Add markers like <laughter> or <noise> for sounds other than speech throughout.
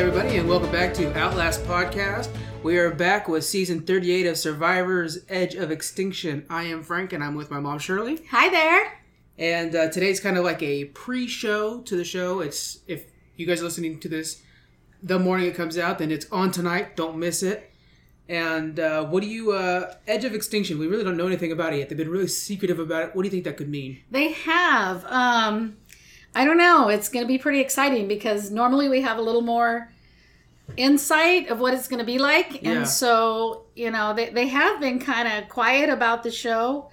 everybody, and welcome back to Outlast Podcast. We are back with season 38 of Survivor's Edge of Extinction. I am Frank, and I'm with my mom, Shirley. Hi there. And uh, today's kind of like a pre-show to the show. It's if you guys are listening to this the morning it comes out, then it's on tonight. Don't miss it. And uh, what do you uh, Edge of Extinction? We really don't know anything about it yet. They've been really secretive about it. What do you think that could mean? They have. Um, I don't know. It's going to be pretty exciting because normally we have a little more insight of what it's going to be like. Yeah. And so, you know, they, they have been kind of quiet about the show.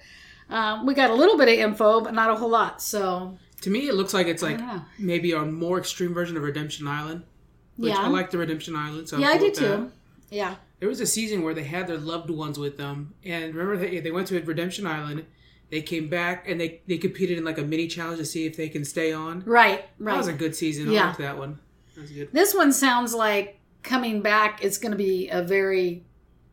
Um, we got a little bit of info, but not a whole lot. So, To me, it looks like it's like maybe a more extreme version of Redemption Island. Which Yeah. I like the Redemption Island. So yeah, I do that. too. Yeah. There was a season where they had their loved ones with them, and remember they, they went to Redemption Island. They came back and they, they competed in like a mini challenge to see if they can stay on. Right, right. That was a good season. I Yeah. liked that one. That was good. This one sounds like coming back is going to be a very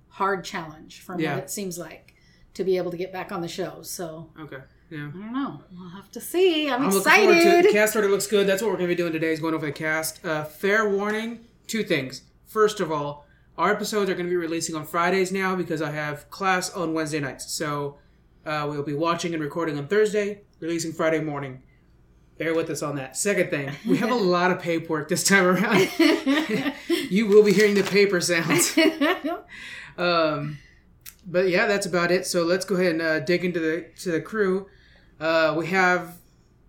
hard challenge from Yeah. what it seems like to be able to get back on the show. So, Okay. Yeah. I don't know. We'll have to see. I'm, I'm forward to excited. The cast already looks good. That's what we're going to be doing today is going over the cast. Uh, fair warning, two things. First of all, our episodes are going to be releasing on Fridays now because I have class on Wednesday nights. So uh, we'll be watching and recording on Thursday, releasing Friday morning. Bear with us on that. Second thing, we have a <laughs> lot of paperwork this time around. <laughs> you will be hearing the paper sounds. <laughs> Um, but yeah, that's about it. So let's go ahead and uh, dig into the to the crew. Uh, we have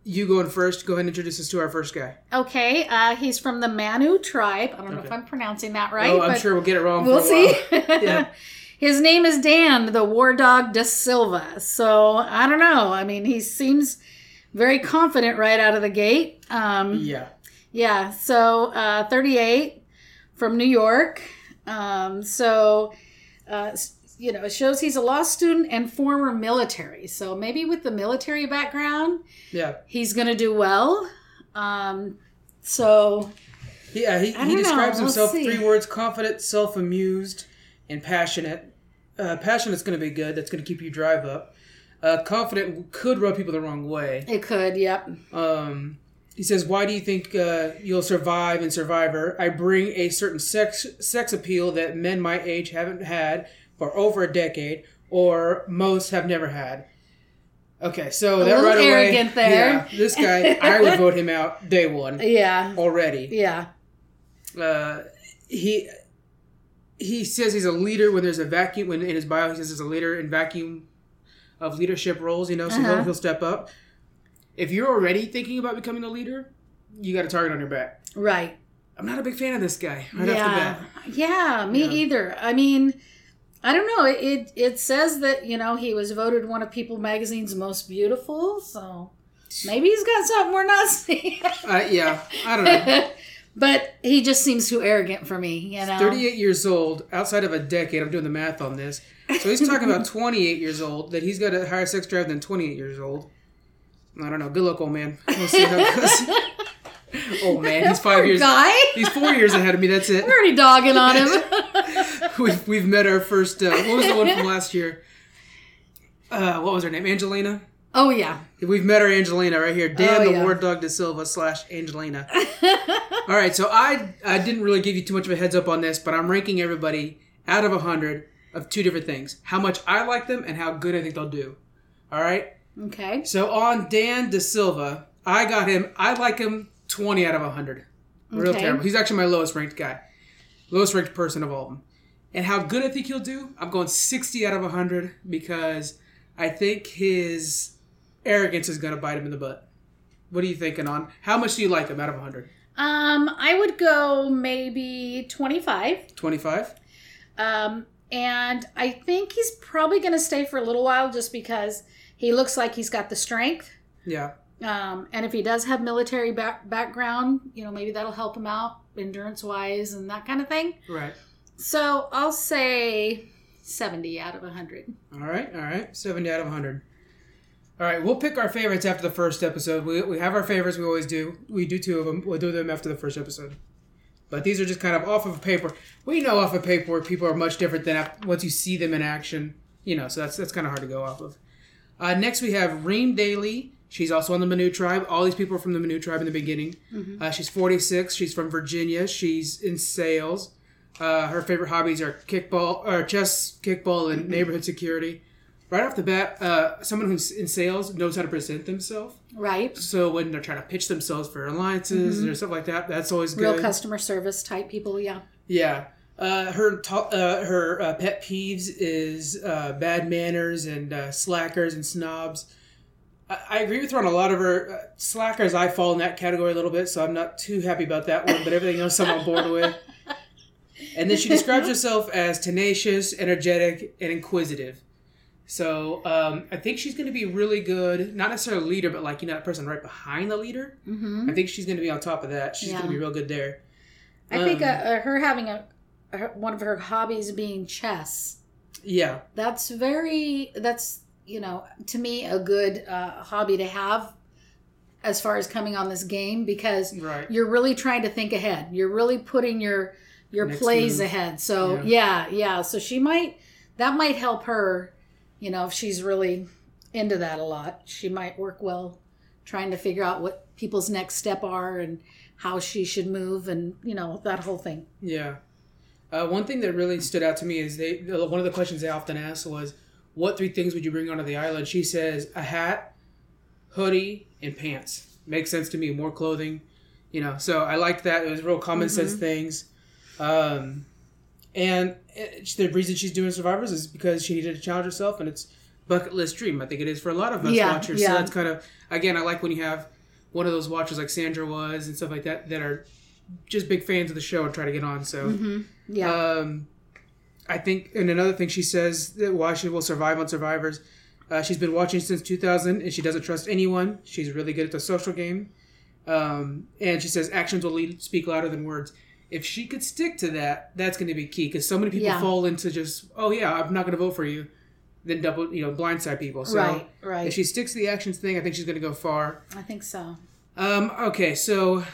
you going first. Go ahead and introduce us to our first guy. okay, uh, he's from the Manu tribe. I don't know if I'm pronouncing that right. oh, I'm but sure we'll get it wrong. We'll for a see. while. Yeah. His name is Dan, the War Dog da Silva. So I don't know. I mean, he seems very confident right out of the gate. Um, Yeah. Yeah, so uh, 38 from New York. Um, so, uh, you know, it shows he's a law student and former military. So maybe with the military background, Yeah. he's going to do well. Um, so, Yeah. He, he know. describes We'll himself three words: confident, self-amused, and passionate. Uh, passionate's going to be good. That's going to keep you drive up. Uh, confident could rub people the wrong way. it could, yep. Um, he says, "Why do you think uh, you'll survive in Survivor? I bring a certain sex sex appeal that men my age haven't had for over a decade, or most have never had." Okay, so that little right away, arrogant there. Yeah, this guy, I would vote him out day one <laughs> Yeah, already. yeah. Uh, he he says he's a leader when there's a vacuum. When in his bio, he says he's a leader in vacuum of leadership roles. You know, so he'll, Uh-huh. he'll step up. If you're already thinking about becoming a leader, you got a target on your back. Right. I'm not a big fan of this guy right off the yeah. bat. Yeah, me Yeah. either. I mean, I don't know. It, it it says that you know he was voted one of People Magazine's most beautiful. So maybe he's got something we're not seeing. Uh, yeah, I don't know. <laughs> but he just seems too arrogant for me. You know. 38 years old, outside of a decade. I'm doing the math on this. So he's talking about <laughs> 28 years old, that he's got a higher sex drive than 28 years old. I don't know. Good luck, old man. We'll see how it goes. <laughs> oh man, he's five Poor years. guy. He's four years ahead of me. That's it. <laughs> We're already dogging on him. We've, we've met our first. Uh, what was the one from last year? Uh, what was her name? Angelina. Oh yeah. We've met our Angelina right here. Dan Oh, the yeah. War Dog da Silva slash Angelina. <laughs> All right, so I I didn't really give you too much of a heads up on this, but I'm ranking everybody out of hundred of two different things: how much I like them and how good I think they'll do. All right. Okay. So on Dan da Silva, I got him. I like him twenty out of hundred. Real Okay. terrible. He's actually my lowest ranked guy, lowest ranked person of all of them. And how good I think he'll do, I'm going sixty out of hundred because I think his arrogance is going to bite him in the butt. What are you thinking on how much do you like him out of hundred? Um, I would go maybe twenty five. Twenty five. Um, and I think he's probably going to stay for a little while just because he looks like he's got the strength. Yeah. Um, and if he does have military back- background, you know, maybe that'll help him out endurance wise and that kind of thing. Right. So I'll say 70 out of 100. All right. All right. Seventy out of hundred. All right, we'll pick our favorites after the first episode. We, we have our favorites. We always do. We do two of them. We'll do them after the first episode. But these are just kind of off of paper. We know off of paper people are much different than once you see them in action. You know, so that's that's kind of hard to go off of. Uh, next, we have Reem Daly, She's also on the Manu tribe. All these people are from the Manu tribe in the beginning. Mm-hmm. Uh, she's 46. She's from Virginia. She's in sales. Uh, her favorite hobbies are kickball, or chess, kickball, and neighborhood security. Right off the bat, uh, someone who's in sales knows how to present themselves. Right. So when they're trying to pitch themselves for alliances or stuff like that, that's always good. Real customer service type people. Yeah. Yeah. Uh, her to- uh, her uh, pet peeves is uh, bad manners and uh, slackers and snobs. I, I agree with her on a lot of her uh, slackers. I fall in that category a little bit, so I'm not too happy about that one. But everything else, I'm on board with. <laughs> And then she describes herself as tenacious, energetic, and inquisitive. So um, I think she's going to be really good. Not necessarily a leader, but like you know, that person right behind the leader. Mm-hmm. I think she's going to be on top of that. She's going to be real good there. I think uh, Um, her having a her, one of her hobbies being chess. Yeah. That's very. That's you know to me a good uh, hobby to have as far as coming on this game because Right. you're really trying to think ahead. You're really putting your your Next plays move. ahead. So yeah. yeah, So she might that might help her. You know, if she's really into that a lot, she might work well trying to figure out what people's next step are and how she should move and you know that whole thing. Yeah. Uh, one thing that really stood out to me is they one of the questions they often asked was, "What three things would you bring onto the island?" She says, "A hat, hoodie, and pants." Makes sense to me. More clothing, you know. So I liked that. It was real common sense things. Um, and the reason she's doing Survivors is because she needed to challenge herself, and it's bucket list dream. I think it is for a lot of us Yeah, watchers. yeah. So that's kind of again, I like when you have one of those watchers like Sandra was and stuff like that that are just big fans of the show and try to get on. So. Mm-hmm. Yeah. Um, I think, and another thing she says that why she will survive on Survivors. Uh, she's been watching since 2000, and she doesn't trust anyone. She's really good at the social game, um, and she says actions will lead, speak louder than words. If she could stick to that, that's going to be key because so many people Yeah. fall into just, oh yeah, I'm not going to vote for you, then double, you know, blindside people. So right. Right. if she sticks to the actions thing, I think she's going to go far. I think so. Um, okay, so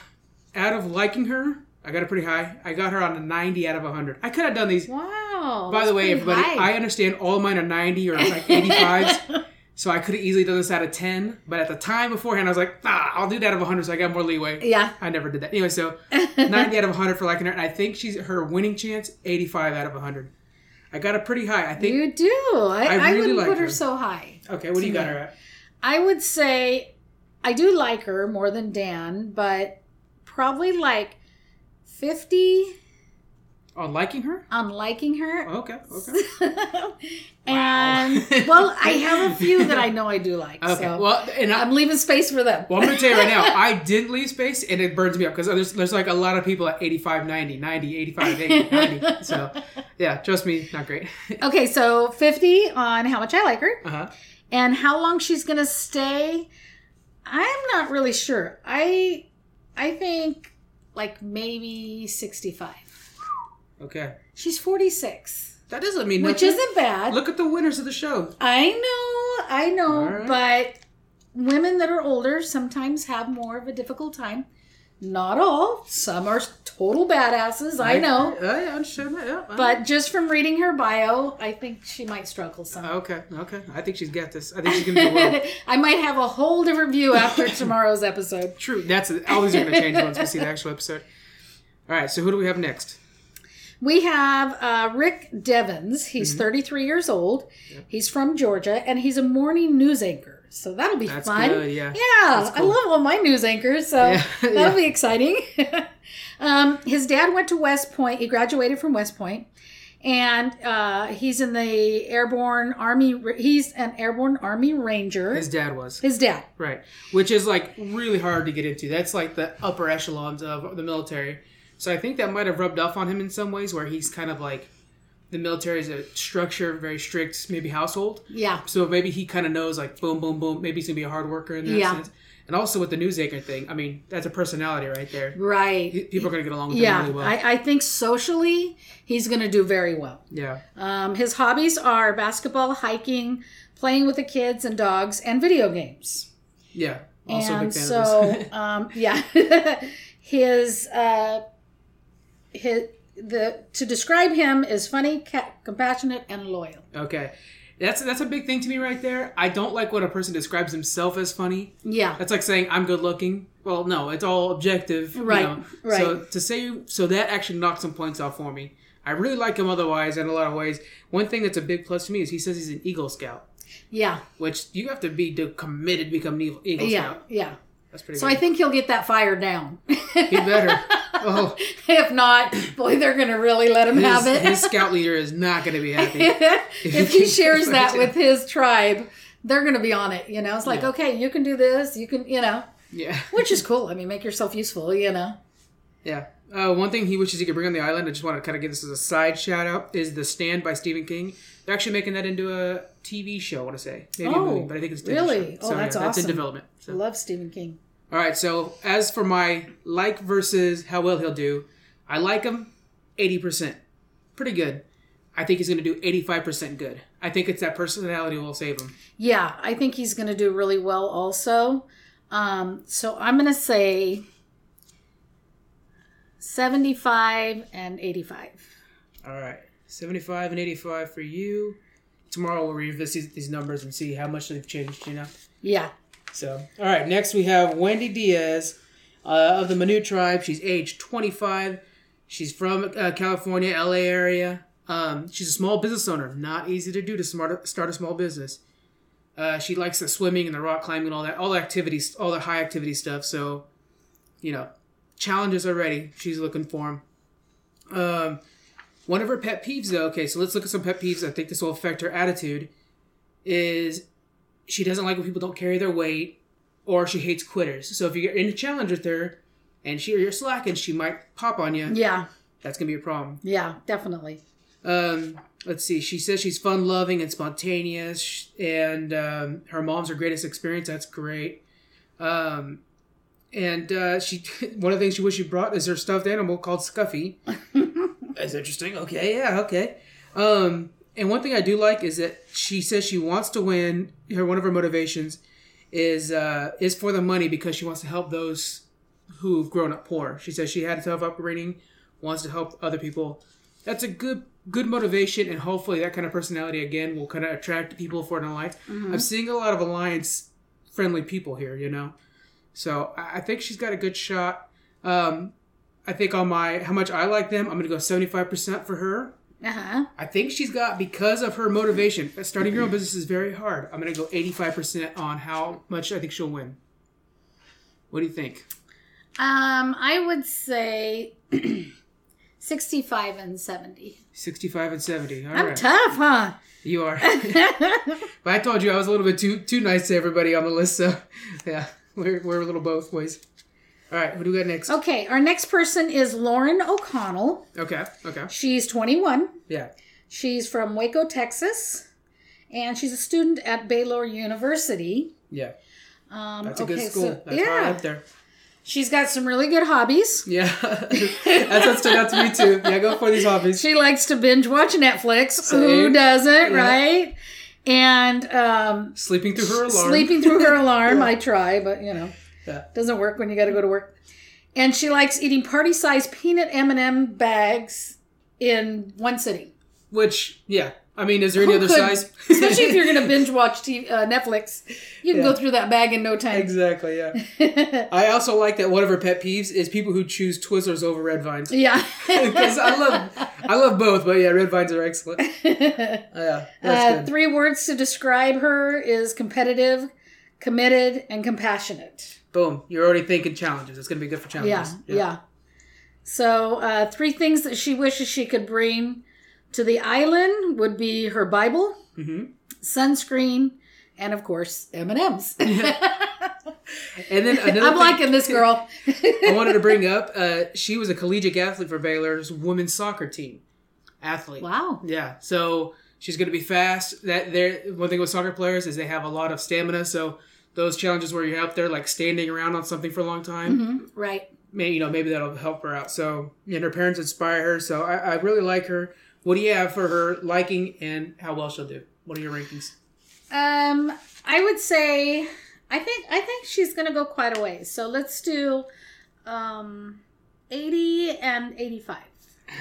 out of liking her, I got her pretty high. I got her on a 90 out of 100. I could have done these. Wow. By the way, everybody, high. I understand all mine are 90 or like 85s. <laughs> so I could have easily done this out of 10. But at the time beforehand, I was like, ah, I'll do that out of 100 so I got more leeway. yeah. I never did that. Anyway, so 90 out of 100 for liking her. And I think she's her winning chance, 85 out of 100. I got her pretty high. I think. You do. I, I I, really wouldn't like put her her. so high. okay, what do you to got her at? I would say I do like her more than Dan, but probably like 50 On liking her? on liking her. Okay, okay. <laughs> and <laughs> well, I have a few that I know I do like. Okay, So well, and I, I'm leaving space for them. Well, I'm going to tell you right now, <laughs> I didn't leave space and it burns me up because there's, there's like a lot of people at 85, 90, 90, 85, 80, 90. So, yeah, trust me, not great. okay, so 50 on how much I like her uh huh. and how long she's going to stay. I'm not really sure. I I think like maybe 65. Okay. She's 46, That doesn't mean which nothing. isn't bad. Look at the winners of the show. I know, I know, right. but women that are older sometimes have more of a difficult time. Not all. Some are total badasses. I know. Oh, yeah, I understand that. Yeah. But just from reading her bio, I think she might struggle some. Okay, okay. I think she's got this. I think she's going to do well. <laughs> I might have a whole different view after tomorrow's episode. True. That's all these are going to change once we see the actual episode. All right, so who do we have next? We have uh, Rick Devens. Mm-hmm. He's 33 years old. He's from Georgia, and he's a morning news anchor. So that'll be That's fun. good, yeah. Yeah, cool. I love all my news anchors, so Yeah, <laughs> that'll yeah. be exciting. <laughs> um, his dad went to West Point. He graduated from West Point, and uh, he's in the airborne army. He's an airborne army ranger. His, dad was. His dad. Right. Which is like really hard to get into. That's like the upper echelons of the military. So I think that might have rubbed off on him in some ways where he's kind of like the military is a structure, very strict, maybe household. Yeah. So maybe he kind of knows like boom, boom, boom. Maybe he's gonna be a hard worker in that Yeah. sense. And also with the news anchor thing, I mean, that's a personality right there. Right. People are gonna get along with Yeah, him really well. I, I think socially he's going to do very well. yeah. Um, his hobbies are basketball, hiking, playing with the kids and dogs, and video games. Yeah. Also a and big fan so, <laughs> um, yeah, <laughs> his uh, his the to describe him is funny, ca- compassionate, and loyal. Okay. That's that's a big thing to me right there. I don't like when a person describes himself as funny. Yeah. That's like saying I'm good looking. Well, no, it's all objective. you Right, know. right. So to say so that actually knocked some points off for me. I really like him otherwise in a lot of ways. One thing that's a big plus to me is he says he's an Eagle Scout, Yeah. which you have to be committed to become an Eagle, Eagle Yeah. Yeah. That's pretty So good. I think he'll get that fire down. he better. <laughs> Oh, <laughs> if not, boy, they're going to really let him his, have it. his scout leader is not going to be happy. <laughs> if he <laughs> shares that with his tribe, they're going to be on it. You know, it's like, Yeah. okay, you can do this. You can, you know, Yeah. which is cool. I mean, make yourself useful, you know. Yeah. Uh, one thing he wishes he could bring on the island, I just want to kind of give this as a side shout out, is The Stand by Stephen King. They're actually making that into a TV show, I want to say. Maybe Oh, a movie, but I think it's really? show. Oh, that's awesome. That's in development. I So. love Stephen King. All right, so as for my like versus how well he'll do, I like him 80%. Pretty good. I think he's going to do 85% good. I think it's that personality will save him. Yeah, I think he's going to do really well also. Um, so I'm going to say 75 and 85. All right, 75 and 85 for you. Tomorrow we'll revisit these, these numbers and see how much they've changed, you know? Yeah. So, all right, next we have Wendy Diaz uh, of the Manu tribe. She's age 25. She's from uh, California, LA area. Um, she's a small business owner. Not easy to do to smart, start a small business. Uh, she likes the swimming and the rock climbing and all that, all the activities, all the high activity stuff. So, you know, challenges are ready. She's looking for them. Um, one of her pet peeves, though. Okay, so let's look at some pet peeves. I think this will affect her attitude. Is she doesn't like when people don't carry their weight, or she hates quitters. So if you get in a challenge with her, and she or you're slacking, she might pop on you. Yeah. That's gonna be a problem. Yeah, definitely. Um, let's see. She says she's fun loving and spontaneous, and um, her mom's her greatest experience. That's great. Um, and uh, she <laughs> one of the things she wish she brought is her stuffed animal called Scuffy. <laughs> That's interesting. Okay, yeah, okay. Um, and one thing I do like is that she says she wants to win. Her one of her motivations is uh, is for the money because she wants to help those who've grown up poor. She says she had a tough upbringing, wants to help other people. That's a good good motivation, and hopefully that kind of personality again will kind of attract people for her life. I'm seeing a lot of alliance friendly people here, you know. So I think she's got a good shot. Um, I think on my how much I like them, I'm gonna go 75 percent for her. Uh huh. I think she's got because of her motivation. Starting your own business is very hard. I'm gonna go 85 percent on how much I think she'll win. What do you think? Um, I would say <clears throat> 65 and 70. 65 and 70. All I'm right, tough, huh? you are. <laughs> <laughs> but I told you I was a little bit too too nice to everybody on the list. So yeah, we're we're a little both ways. All right, who do we got next? okay, our next person is Lauren O'Connell. Okay, okay, She's 21. yeah. She's from Waco, Texas, and she's a student at Baylor University. Yeah, Um, that's a okay, good school. so- that's high yeah, up there. she's got some really good hobbies. Yeah, <laughs> that's what stood out to me too. Yeah, go for these hobbies. She likes to binge watch Netflix. Same. Who doesn't, Yeah. right? And um, Sleeping through her alarm. sleeping through her <laughs> alarm. Yeah. I try, but you know, Yeah. doesn't work when you got to go to work. And she likes eating party-sized peanut M&M bags in one sitting. Which, yeah. I mean, is there any Who other couldn't? size? <laughs> Especially if you're going <laughs> to binge watch TV, uh, Netflix, you can Yeah. go through that bag in no time. exactly. Yeah. <laughs> I also like that one of her pet peeves is people who choose Twizzlers over Red Vines. yeah. Because I love, I love both, but yeah, Red Vines are excellent. Yeah, that's Uh, three words to describe her is competitive, committed, and compassionate. Boom. You're already thinking challenges. It's gonna be good for Yeah, challenges. yeah. So, uh, three things that she wishes she could bring to the island would be her Bible, hmm sunscreen, and of course M and M's. <laughs> And then another I'm thing liking this girl. <laughs> I wanted to bring up. Uh, she was a collegiate athlete for Baylor's women's soccer team. Athlete. wow. Yeah, so she's going to be fast. That there, one thing with soccer players is they have a lot of stamina. So those challenges where you're out there like standing around on something for a long time, hmm Right. maybe you know maybe that'll help her out. So and her parents inspire her. So I, I really like her. What do you have for her liking and how well she'll do? What are your rankings? Um, I would say I think I think she's gonna go quite a ways. So let's do um, eighty and eighty-five.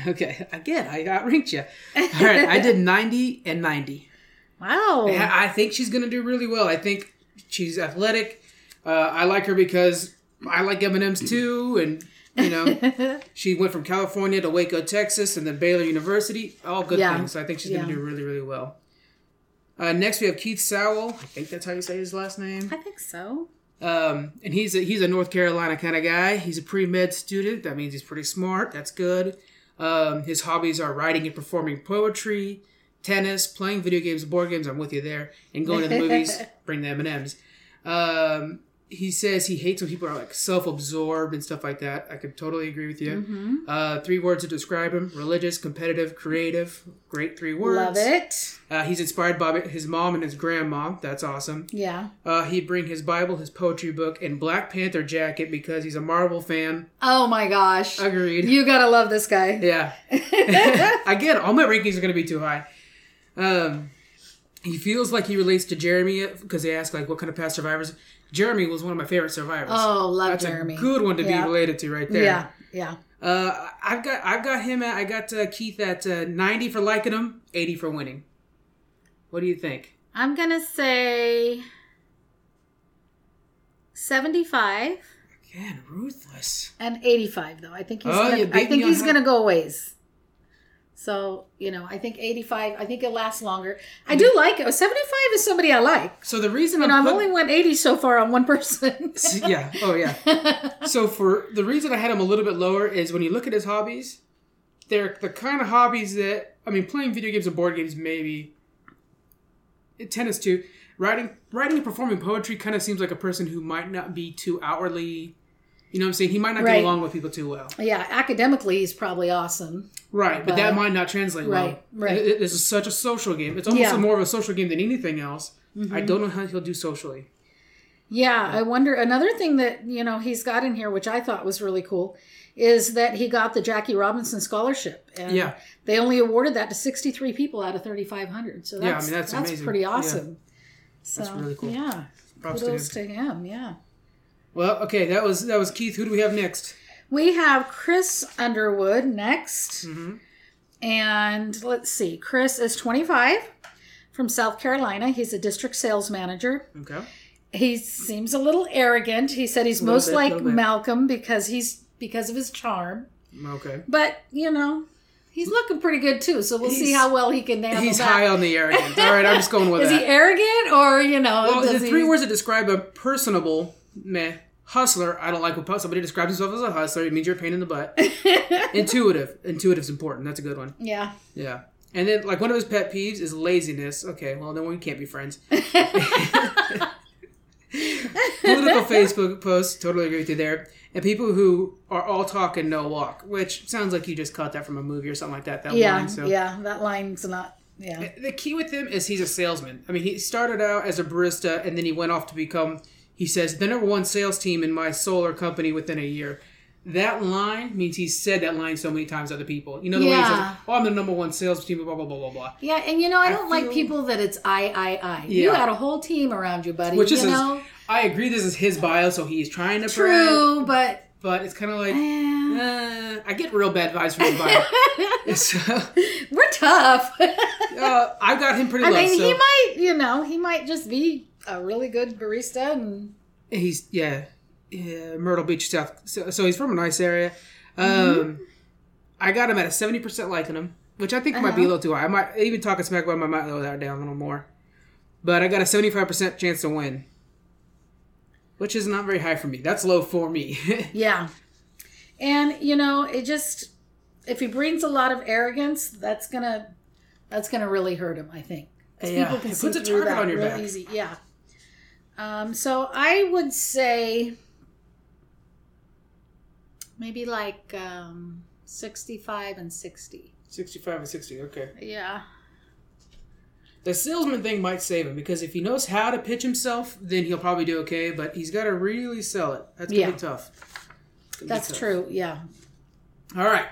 Okay, again I outranked you. All right, I did ninety and ninety. <laughs> Wow. I I think she's gonna do really well. I think she's athletic. Uh, I like her because I like M and M's too, and you know <laughs> she went from California to Waco, Texas, and then Baylor University. All good Yeah. things. So I think she's gonna do really, really well. Uh, next, we have Keith Sowell. I think that's how you say his last name. I think so. Um, and he's a, he's a North Carolina kind of guy. He's a pre med student. That means he's pretty smart. That's good. Um, his hobbies are writing and performing poetry, tennis, playing video games, board games. I'm with you there. And going to the movies. <laughs> Bring the M and M's. Um, he says he hates when people are like self absorbed and stuff like that. I could totally agree with you. Mm-hmm. Uh, three words to describe him: religious, competitive, creative. Great three words. Love it. Uh, he's inspired by his mom and his grandma. That's awesome. Yeah. Uh, he'd bring his Bible, his poetry book, and Black Panther jacket because he's a Marvel fan. Oh my gosh. Agreed. You gotta love this guy. yeah. <laughs> <laughs> Again, all my rankings are to be too high. Um, he feels like he relates to Jeremy because they ask like what kind of past survivors. Jeremy was one of my favorite survivors. Oh, love That's Jeremy. a good one to Yeah. be related to right there. Yeah. Yeah. Uh, I've got I've got him at I got uh, Keith at uh, ninety for liking him, eighty for winning. What do you think? I'm gonna say seventy-five Again, ruthless. and eighty-five though. I think he's Oh, gonna, I think he's gonna go a ways. So you know, I think eighty-five. I think it lasts longer. I mm-hmm. do like it. Seventy-five is somebody I like. So the reason You I'm I've put- only went eighty so far on one person. yeah, oh yeah. <laughs> so for the reason I had him a little bit lower is when you look at his hobbies, they're the kind of hobbies that I mean, playing video games and board games maybe, tennis too. Writing, writing and performing poetry kind of seems like a person who might not be too outwardly, you know, what I'm saying he might not Right. get along with people too well. yeah, academically he's probably awesome. Right, but, that might not translate Right, well. right. It- This is such a social game. It's almost Yeah. Mm-hmm. more of a social game than anything else. I don't know how he'll do socially. Yeah, I wonder. Another thing that you know he's got in here, which I thought was really cool, is that he got the Jackie Robinson scholarship. And Yeah. they only awarded that to sixty-three people out of thirty-five hundred. So that's, Yeah, I mean, that's amazing. pretty Yeah. awesome. So, That's really cool. Yeah, Props to him. to him. Yeah. Well, okay, that was that was Keith. Who do we have next? We have Chris Underwood next. Mhm. And let's see. Chris is 25 from South Carolina. He's a district sales manager. Okay. He seems a little arrogant. He said he's most bit, like. Malcolm because he's because of his charm. Okay. But, you know, he's looking pretty good too. So we'll see how well he can handle He's that. high on the arrogance. All right, I'm just going <laughs> with is that. he arrogant or, you know, well, the three he- words that describe a personable, meh, hustler. I don't like when somebody describes himself as a hustler. It means you're a pain in the butt. <laughs> Intuitive. Intuitive's important. That's a good one. Yeah. Yeah. And then, like, one of his pet peeves is laziness. Okay, well, then we can't be friends. <laughs> Political Facebook posts, totally agree with you there. And people who are all talk and no walk, which sounds like you just caught that from a movie or something like that. That Yeah. line. So Yeah. That line's not. Yeah. the key with him is he's a salesman. I mean, he started out as a barista and then he went off to become, he says, the number one sales team in my solar company within a year. That line means he's said that line so many times to other people. You know the way he says, "Oh, I'm the number one sales team," blah blah blah blah blah. Yeah, and you know, I don't like feel- people that it's I, I, I. Yeah. You Yeah. had a whole team around you, buddy. Which you is, know, I agree. This is his bio, so he's trying to true, but but it's kind of like, eh, uh, I get real bad vibes from his bio. <laughs> <laughs> so, we're tough. <laughs> uh, I got him pretty I low. mean, so he might, you know, he might just be a really good barista, and He's yeah, yeah, Myrtle Beach, South. So, so he's from a nice area. Um, Mm-hmm. I got him at a seventy percent liking him, which I think might Uh-huh. be a little too high. I might even talking smack about him. I might lower that down a little more. But I got a seventy-five percent chance to win, which is not very high for me. That's low for me. <laughs> yeah, and you know, it just if he brings a lot of arrogance, that's gonna that's gonna really hurt him. I think Yeah, people can it puts a target on your real back. easy. Yeah. Um, so I would say maybe like um, sixty-five and sixty. Sixty-five and sixty. Okay. Yeah. The salesman thing might save him because if he knows how to pitch himself, then he'll probably do okay. But he's got to really sell it. That's gonna Yeah. be tough. That's tough. true. Yeah. All right.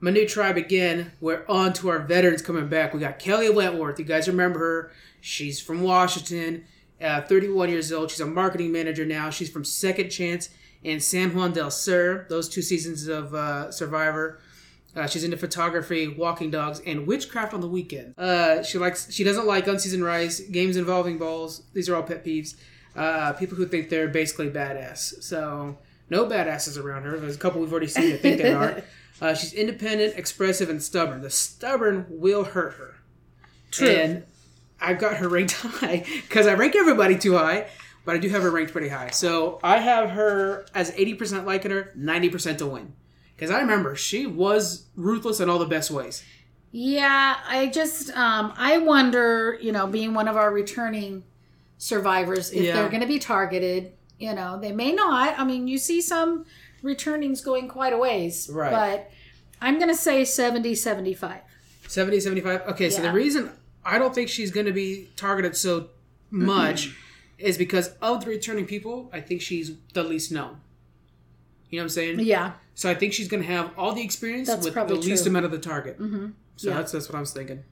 Manu tribe again. We're on to our veterans coming back. We got Kelly Wentworth. You guys remember her. She's from Washington, uh, 31 years old. She's a marketing manager now. She's from Second Chance and San Juan del Sur, those two seasons of uh, Survivor. Uh, she's into photography, walking dogs, and witchcraft on the weekend. Uh, she likes. She doesn't like unseasoned rice, games involving balls. These are all pet peeves. Uh, people who think they're basically badass. So no badasses around her. There's a couple we've already seen that think they are. <laughs> Uh, she's independent, expressive, and stubborn. The stubborn will hurt her. True. And I've got her ranked <laughs> high because I rank everybody too high, but I do have her ranked pretty high. So I have her as 80% liking her, 90% to win. Because I remember she was ruthless in all the best ways. Yeah, I just um I wonder, you know, being one of our returning survivors if Yeah. they're going to be targeted, you know, they may not. I mean, you see some returnings going quite a ways, Right. but I'm going to say 70 75. 70, 75. Okay, so the reason I don't think she's going to be targeted so much is because of the returning people, I think she's the least known. You know what I'm saying? Yeah. So I think she's going to have all the experience That's with the probably least amount of the target. Mm-hmm. So Yeah. that's that's what I was thinking.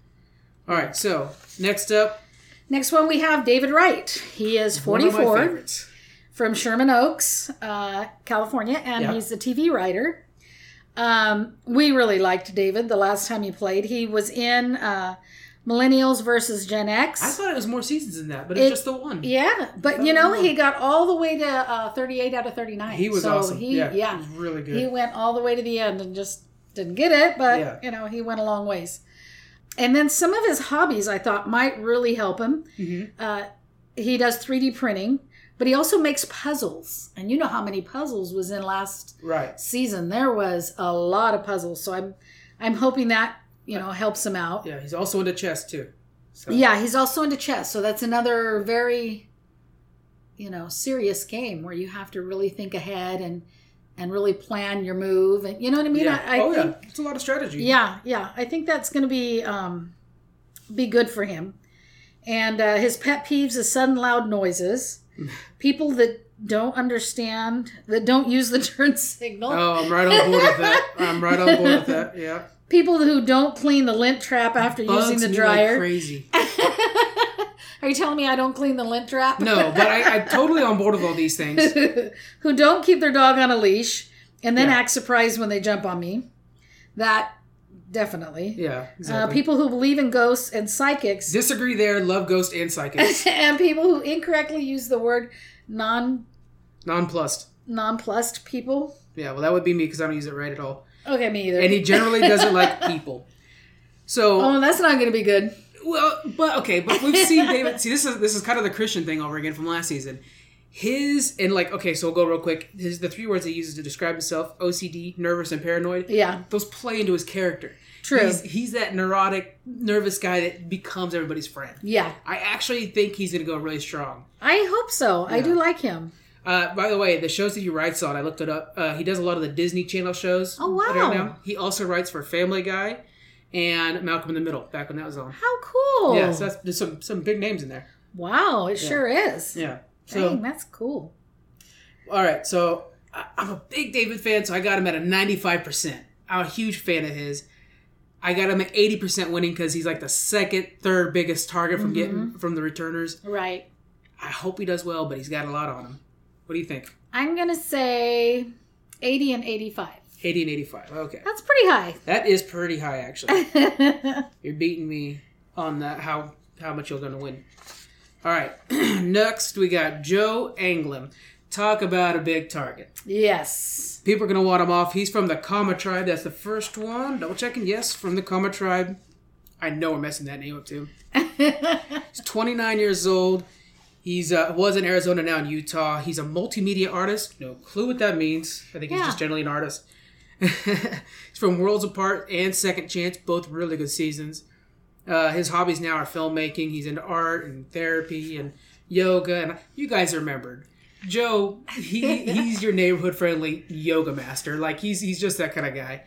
All right, so next up, Next one we have David Wright. He is one of my 44 favorites. from Sherman Oaks, uh, California, and Yeah. he's a TV writer. Um, we really liked David the last time he played. He was in uh, Millennials versus Gen X. I thought it was more seasons than that, but it's It- just the one. Yeah, but you know, he got all the way to uh, 38 out of 39. He was so awesome. He, yeah, yeah, really good. he went all the way to the end and just didn't get it, but Yeah. you know, he went a long ways. And then some of his hobbies I thought might really help him. Mhm. Uh, he does 3D printing, but he also makes puzzles. And you know how many puzzles was in last Right. season? There was a lot of puzzles. So I'm I'm hoping that, you know, helps him out. Yeah, he's also into chess too. So, Yeah, he's also into chess, so that's another very, you know, serious game where you have to really think ahead and and really plan your move, and you know what I mean. yeah. I, I oh think, yeah, it's a lot of strategy. yeah, yeah, I think that's going to be um, be good for him. And uh, his pet peeves is sudden loud noises, <laughs> people that don't understand that don't use the <laughs> turn signal, Oh, I'm right on board with that. I'm right on board with that. <laughs> Yeah. People who don't clean the lint trap after using the me like dryer. crazy. <laughs> Are you telling me I don't clean the lint trap? No, but I, I'm totally on board with all these things. <laughs> who don't keep their dog on a leash and then Yeah. act surprised when they jump on me. That definitely. Yeah, Uh, exactly. people who believe in ghosts and psychics, Disagree there. Love ghosts and psychics. <laughs> and people who incorrectly use the word non Nonplussed. nonplussed people. Yeah, well, that would be me because I don't use it right at all. Okay, me either. And he generally doesn't like <laughs> people. So oh, that's not going to be good. Well, but okay, but we've seen David. See, this is this is kind of the Christian thing over again from last season. His and like okay, so we'll go real quick. His the three words he uses to describe himself: OCD, nervous, and paranoid. Yeah, Those play into his character. True. He's, he's that neurotic, nervous guy that becomes everybody's friend. yeah. I actually think he's going to go really strong. I hope so. I do like him. Uh, by the way, the shows that he writes on, I looked it up. Uh, he does a lot of the Disney Channel shows. Oh, wow. He also writes for Family Guy and Malcolm in the Middle back when that was on. How cool. Yeah, so that's, there's some some big names in there. wow, it sure is. Yeah. So Dang, that's cool. All right, so I- I'm a big David fan, so I got him at a 95%. I'm a huge fan of his. I got him at 80% winning because he's like the second, third biggest target from getting from the returners. Right. I hope he does well, but he's got a lot on him. What do you think? I'm going to say 80 and 85. 80 and 85. Okay. That's pretty high. That is pretty high, actually. <laughs> You're beating me on that, how, how much you're going to win. All right. <clears throat> Next, we got Joe Anglim. Talk about a big target. yes. People are going to want him off. He's from the Kama tribe. That's the first one. Double checking. Yes, from the Kama tribe. I know we're messing that name up too. <laughs> He's 29 years old. He's uh, was in Arizona, now in Utah. He's a multimedia artist. No clue what that means. I think he's Yeah. just generally an artist. <laughs> he's from Worlds Apart and Second Chance, both really good seasons. Uh, his hobbies now are filmmaking. He's into art and therapy and yoga. And you guys remembered Joe. He <laughs> he's your neighborhood friendly yoga master. Like he's he's just that kind of guy.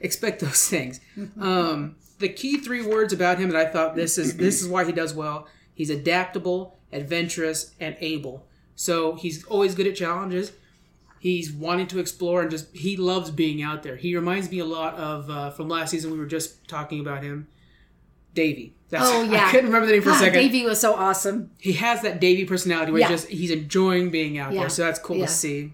Expect those things. <laughs> Um, the key three words about him that I thought this is this is why he does well. He's adaptable, adventurous, and able. So he's always good at challenges. He's wanting to explore and just he loves being out there. He reminds me a lot of uh, from last season. We were just talking about him, Davie. That's, Oh, <laughs> yeah. I couldn't remember the name for a second. Davie was so awesome. He has that Davie personality where Yeah. he just he's enjoying being out Yeah. there. So that's cool Yeah. to see.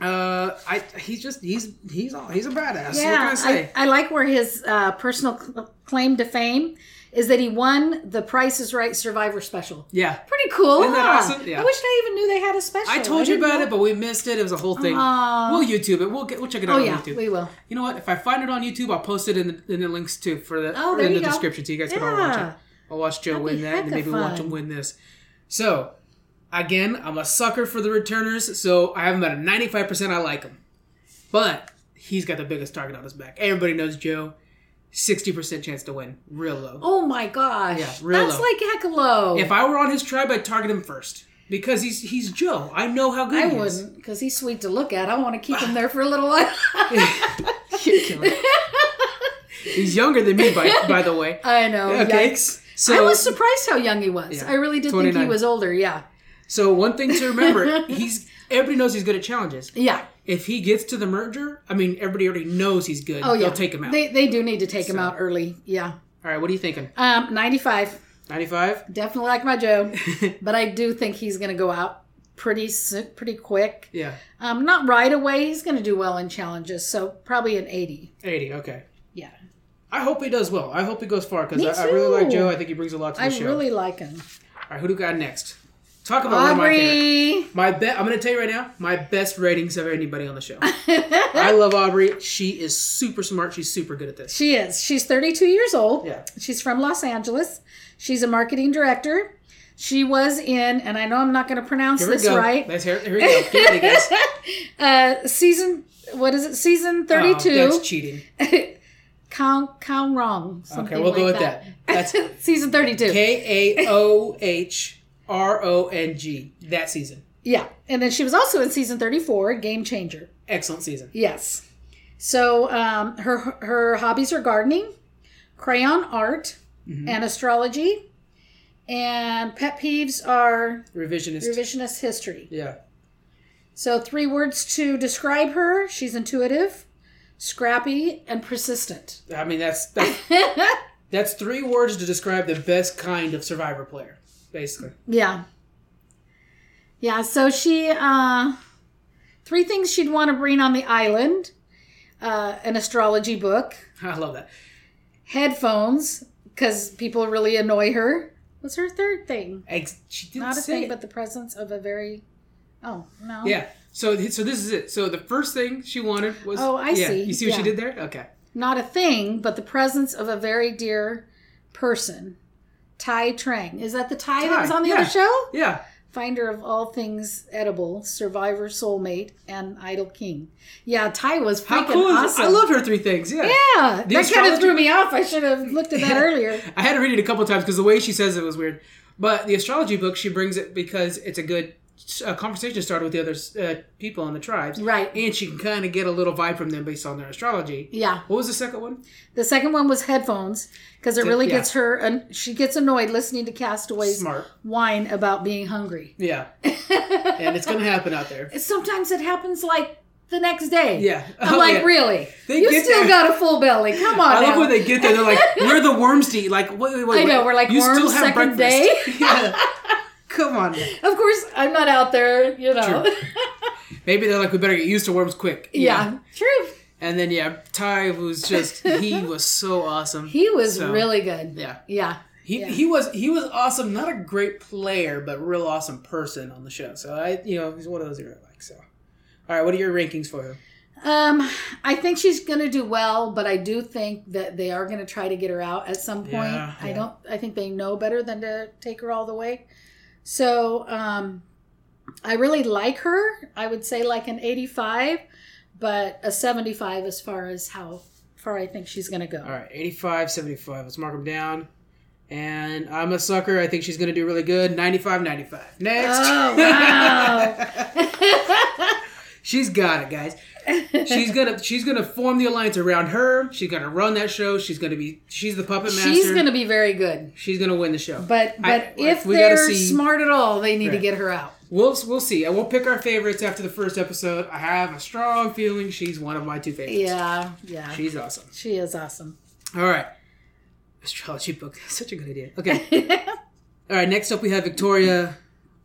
Uh, I he's just he's he's all, he's a badass. Yeah, what can I say? I, I like where his uh, personal cl- claim to fame is that he won the Price is Right Survivor special. yeah, Pretty cool. Isn't that huh? awesome? Yeah. I wish I even knew they had a special. I told you about know. it, but we missed it. It was a whole thing. Aw. we'll YouTube it. We'll get we'll check it out Oh on yeah, YouTube. we will. You know what? If I find it on YouTube, I'll post it in the, in the links too for the Oh, in the go. description so you guys can all watch it. I'll watch Joe That'd win that, and maybe watch him win this. So, again, I'm a sucker for the returners, so I have him at a 95%. I like him, but he's got the biggest target on his back. Everybody knows Joe. 60% chance to win, real low. Oh my gosh. Yeah, real That's low. like hecka low. If I were on his tribe, I'd target him first because he's he's Joe. I know how good I he is. wouldn't, because he's sweet to look at. I want to keep him there for a little while. <laughs> You're killing me. he's younger than me, by by the way. <laughs> I know. Okay. Yikes. So I was surprised how young he was. Yeah. I really did think he was older. Yeah. so one thing to remember, <laughs> he's everybody knows he's good at challenges. Yeah. If he gets to the merger, I mean everybody already knows he's good. Oh yeah. They'll take him out. They, they do need to take him out early. Yeah. All right, what are you thinking? Um, 95. 95? Definitely like my Joe. <laughs> but I do think he's going to go out pretty soon, pretty quick. yeah. Um, not right away. He's going to do well in challenges. So probably an 80. 80, okay. Yeah. I hope he does well. I hope he goes far because I, I really like. Joe. I think he brings a lot to the I show. I really like him. All right, who do we got next? Talk about one of my favorite. Aubrey. My bet. I'm going to tell you right now. My best ratings of anybody on the show. <laughs> I love Aubrey. She is super smart. She's super good at this. She is. She's 32 years old. Yeah. She's from Los Angeles. She's a marketing director. She was in, and I know I'm not going to pronounce Here this right. Let's hear. Here we go. Get ready, guys. <laughs> Uh, season, what is it? Season 32. Oh, that's cheating. <laughs> Count, count wrong. Okay, we'll go with that. That's season 32. K A O H R O N G. That season. Yeah. And then she was also in season 34, Game Changer. Excellent season. Yes. So um, her her hobbies are gardening, crayon art, Mm-hmm. and astrology. And pet peeves are Revisionist. revisionist history. yeah. So, three words to describe her she's intuitive, scrappy, and persistent. I mean, that's that's, <laughs> that's three words to describe the best kind of survivor player, basically. yeah. Yeah, so she, uh, three things she'd want to bring on the island uh, an astrology book, <laughs> I love that. headphones, because people really annoy her. What's her third thing? Ex- she didn't Not a thing, it. but the presence of a very. Oh, no. Yeah. So so this is it. So the first thing she wanted was Oh, I yeah. see. You see what she did there? Okay. Not a thing, but the presence of a very dear person. Tai Trang. Is that the Tai, that was on the yeah. other show? Yeah. Finder of all things edible, survivor, soulmate, and idol king. Yeah, Tai was freaking How cool awesome. I love her three things. Yeah. Yeah, that kind of threw me off. I should have looked at that <laughs> earlier. I had to read it a couple times because the way she says it was weird. But the astrology book, she brings it because it's a good uh, conversation started with the other uh, people in the tribes. Right. And she can kind of get a little vibe from them based on their astrology. Yeah. What was the second one? The second one was headphones because it really yeah. gets her, and she gets annoyed listening to castaways Smart. whine about being hungry. Yeah. <laughs> and it's going to happen out there. Sometimes it happens like the next day. Yeah. I'm Oh, like, yeah. really? They you still there. got a full belly. Come on I love now. when they get there. They're like, "We're the worms to eat." Like, wait, wait, wait. <laughs> I know, we're like, you worms second day? <laughs> yeah. Come on. Of course, I'm not out there, you know. <laughs> Maybe they're like, "We better get used to worms quick." yeah, true. And then yeah, Tai was just <laughs> he was so awesome. He was So, really good. yeah. Yeah. He, Yeah. he was he was awesome. Not a great player, but real awesome person on the show. So I you know he's one of those I really like. So all right, what are your rankings for him? Um, I think she's gonna do well, but I do think that they are gonna try to get her out at some point. Yeah, I don't. I think they know better than to take her all the way. So, um, I really like her. I would say like an eighty-five, but a seventy-five as far as how far I think she's gonna go. All right, 85, 75. Let's mark them down. And I'm a sucker. I think she's going to do really good. 95, 95. Next. Oh wow! <laughs> <laughs> she's got it, guys. She's gonna <laughs> she's gonna form the alliance around her. She's gonna run that show. She's gonna be she's the puppet master. she's gonna be very good. she's gonna win the show. But but I- if we they're see- smart at all, they need to get her out. We'll we'll see. And we'll pick our favorites after the first episode. I have a strong feeling she's one of my two favorites. Yeah, yeah. She's awesome. She is awesome. All right. Astrology book. Such a good idea. Okay. <laughs> All right. Next up, we have Victoria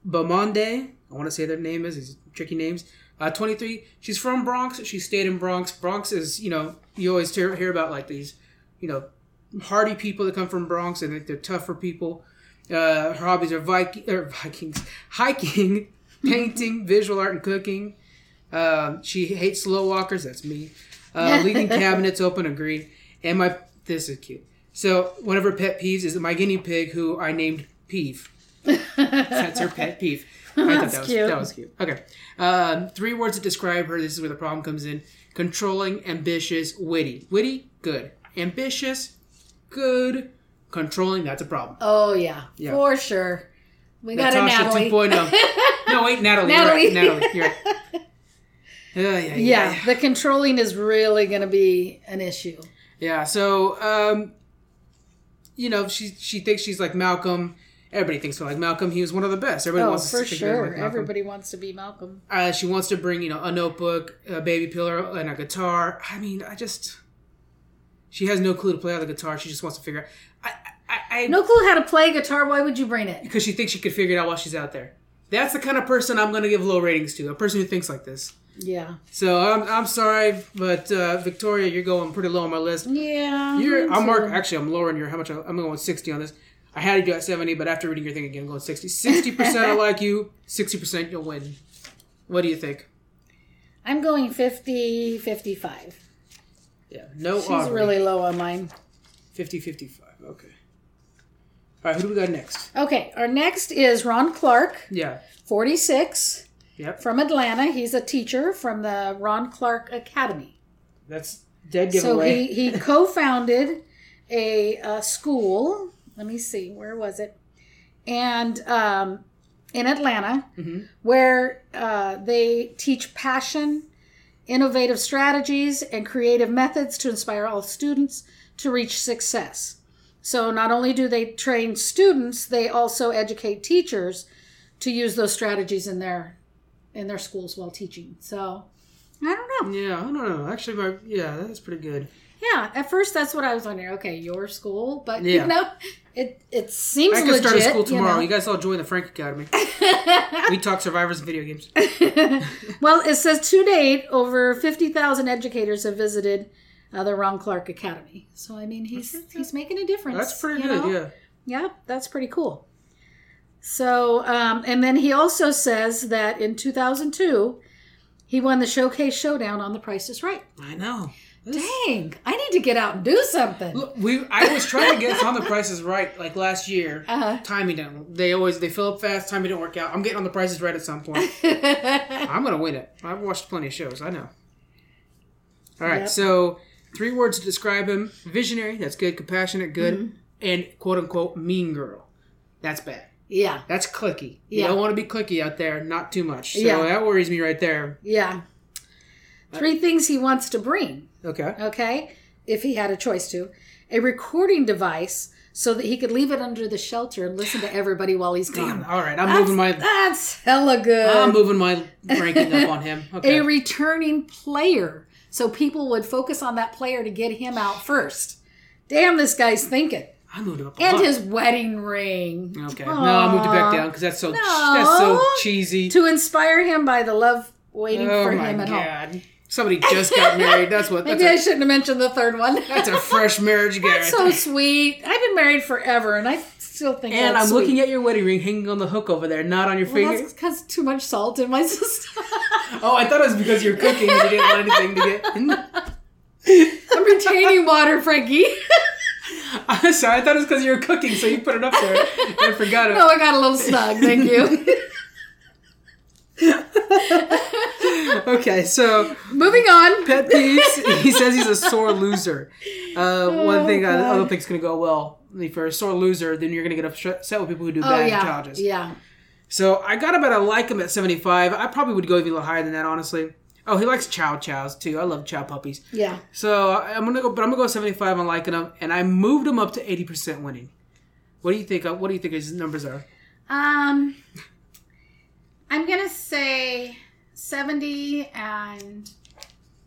Baamonde. I want to say their name is these tricky names. Uh, 23, she's from Bronx. She stayed in Bronx. Bronx is, you know, you always hear, hear about like these, you know, hardy people that come from Bronx and they're tougher people. Uh, her hobbies are Viking, or <laughs> Vikings, hiking, <laughs> painting, visual art, and cooking. Um, she hates slow walkers. That's me. Uh, <laughs> leaving cabinets open. Agree. And my this is cute. So one of her pet peeves is my guinea pig, who I named Peeve. That's her pet peeve. <laughs> I thought that was, cute. that was cute. Okay. Um, three words that describe her. This is where the problem comes in. Controlling, ambitious, witty. Witty, good. Ambitious, good. Controlling, that's a problem. Oh yeah, Yeah. for sure. We got a Natasha Natalie. 2.0. <laughs> No, wait, Natalie. Natalie. You're right. Natalie. You're right. <laughs> Yeah, yeah, yeah. yeah, the controlling is really going to be an issue. Yeah, so um, you know, she she thinks she's like Malcolm. Everybody thinks so. Like Malcolm, he was one of the best. Everybody Oh, wants to for sure. Everybody wants to be Malcolm. Uh, she wants to bring you know a notebook, a baby pillow, and a guitar. I mean, I just she has no clue to play on the guitar. She just wants to figure out. I I, I No clue how to play guitar. Why would you bring it? because she thinks she could figure it out while she's out there. That's the kind of person I'm going to give low ratings to. A person who thinks like this. Yeah. So I'm, I'm sorry, but uh, Victoria, you're going pretty low on my list. Yeah. You're, I'm mark, actually I'm lowering your how much I, I'm going with 60 on this. I had to do at 70, but after reading your thing again, I'm going 60. 60 percent I <laughs> like you, 60 percent you'll win. What do you think? I'm going 50, 55. Yeah, no. She's Aubrey. really low on mine. 50 55. Okay. All right, who do we got next? Okay, our next is Ron Clark, Yeah. 46, Yep. from Atlanta. He's a teacher from the Ron Clark Academy. That's dead giveaway. So he, he <laughs> co-founded a, uh school. Let me see, where was it? And um, in Atlanta, Mhm. where uh, they teach passion, innovative strategies, and creative methods to inspire all students to reach success. So not only do they train students, they also educate teachers to use those strategies in their in their schools while teaching. So I don't know. yeah, I don't know. Actually, my yeah, that's pretty good. Yeah, at first that's what I was wondering. Okay, your school, but Yeah. you know, it it seems I can legit. start a school tomorrow. You You, guys all join the Frank Academy. <laughs> we talk survivors and video games. <laughs> <laughs> well, it says to date, over fifty thousand educators have visited uh, the Ron Clark Academy. So I mean, he's he's making a difference. That's pretty good. know? Yeah. Yeah, that's pretty cool. So, um, and then he also says that in 2002, he won the Showcase Showdown on The Price is Right. I know. Dang, I need to get out and do something. Look, we I was trying to get on the Price is Right like last year. Uh-huh. Timing didn't. They always they fill up fast. Timing didn't work out. I'm getting on the Price is Right at some point. <laughs> I'm gonna win it. I've watched plenty of shows. I know. All right. Yep. So three words to describe him: visionary. That's good. Compassionate. Good. Mm-hmm. And quote unquote mean girl. That's bad. yeah, That's clicky. You don't want to be clicky out there. Not too much. So Yeah. that worries me right there. yeah. Three things he wants to bring. Okay. okay, if he had a choice to, a recording device so that he could leave it under the shelter and listen to everybody while he's gone. All right, I'm That's, moving my. that's hella good. I'm moving my ranking up on him. <laughs> Okay. A returning player so people would focus on that player to get him out first. Damn, this guy's thinking. I moved up. And lot. his wedding ring. Okay. No, I moved it back down because that's so No. that's so cheesy. To inspire him by the love waiting oh for him at home. God! Somebody just got married. That's what. <laughs> That's Maybe I a, shouldn't have mentioned the third one. <laughs> that's a <laughs> fresh marriage That's guarantee. so sweet. I've been married forever, and I still think. and that's I'm sweet. looking at your wedding ring hanging on the hook over there, not on your Well, finger. that's because too much salt in my system. Oh, I thought it was because you're cooking and you didn't want anything to get. I'm retaining water, Frankie. I'm sorry, I thought it was because you were cooking, so you put it up there and forgot it. oh, I got a little snug. Thank you. <laughs> Okay, so Moving on. pet peeves. He says he's a sore loser. Uh, one Oh, thing I, I don't think is going to go well. If you're a sore loser, then you're going to get upset with people who do Oh bad yeah, challenges. yeah. So I got about a like him at 75. I probably would go even a little higher than that, honestly. Oh, he likes chow chows too. I love chow puppies. Yeah. So I- I'm gonna go, but I'm gonna go 75 on liking him, and I moved him up to 80% winning. What do you think? uh, What do you think his numbers are? Um, I'm gonna say seventy and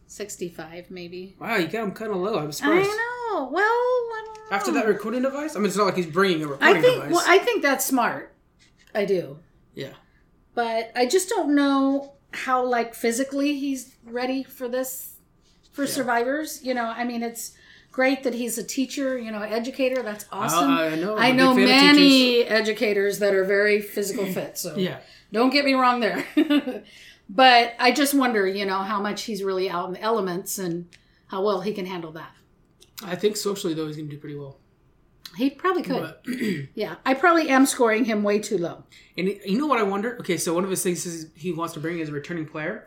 sixty-five, maybe. Wow, you got him kind of low. I'm I surprised. know. Well, I don't know. After that recording device, I mean, it's not like he's bringing a recording I think. device. Well, I think that's smart. I do. yeah. but I just don't know how like physically he's ready for this for survivors. You know, I mean, it's great that he's a teacher. You know, educator. That's awesome. I, I know. I know big fan of many educators that are very physical <clears throat> fit. So. Yeah. don't get me wrong there. <laughs> but I just wonder, you know, how much he's really out in the elements and how well he can handle that. I think socially though he's gonna do pretty well. He probably could. But <clears throat> Yeah, I probably am scoring him way too low. and you know what I wonder? Okay, so one of his things is he wants to bring is a returning player.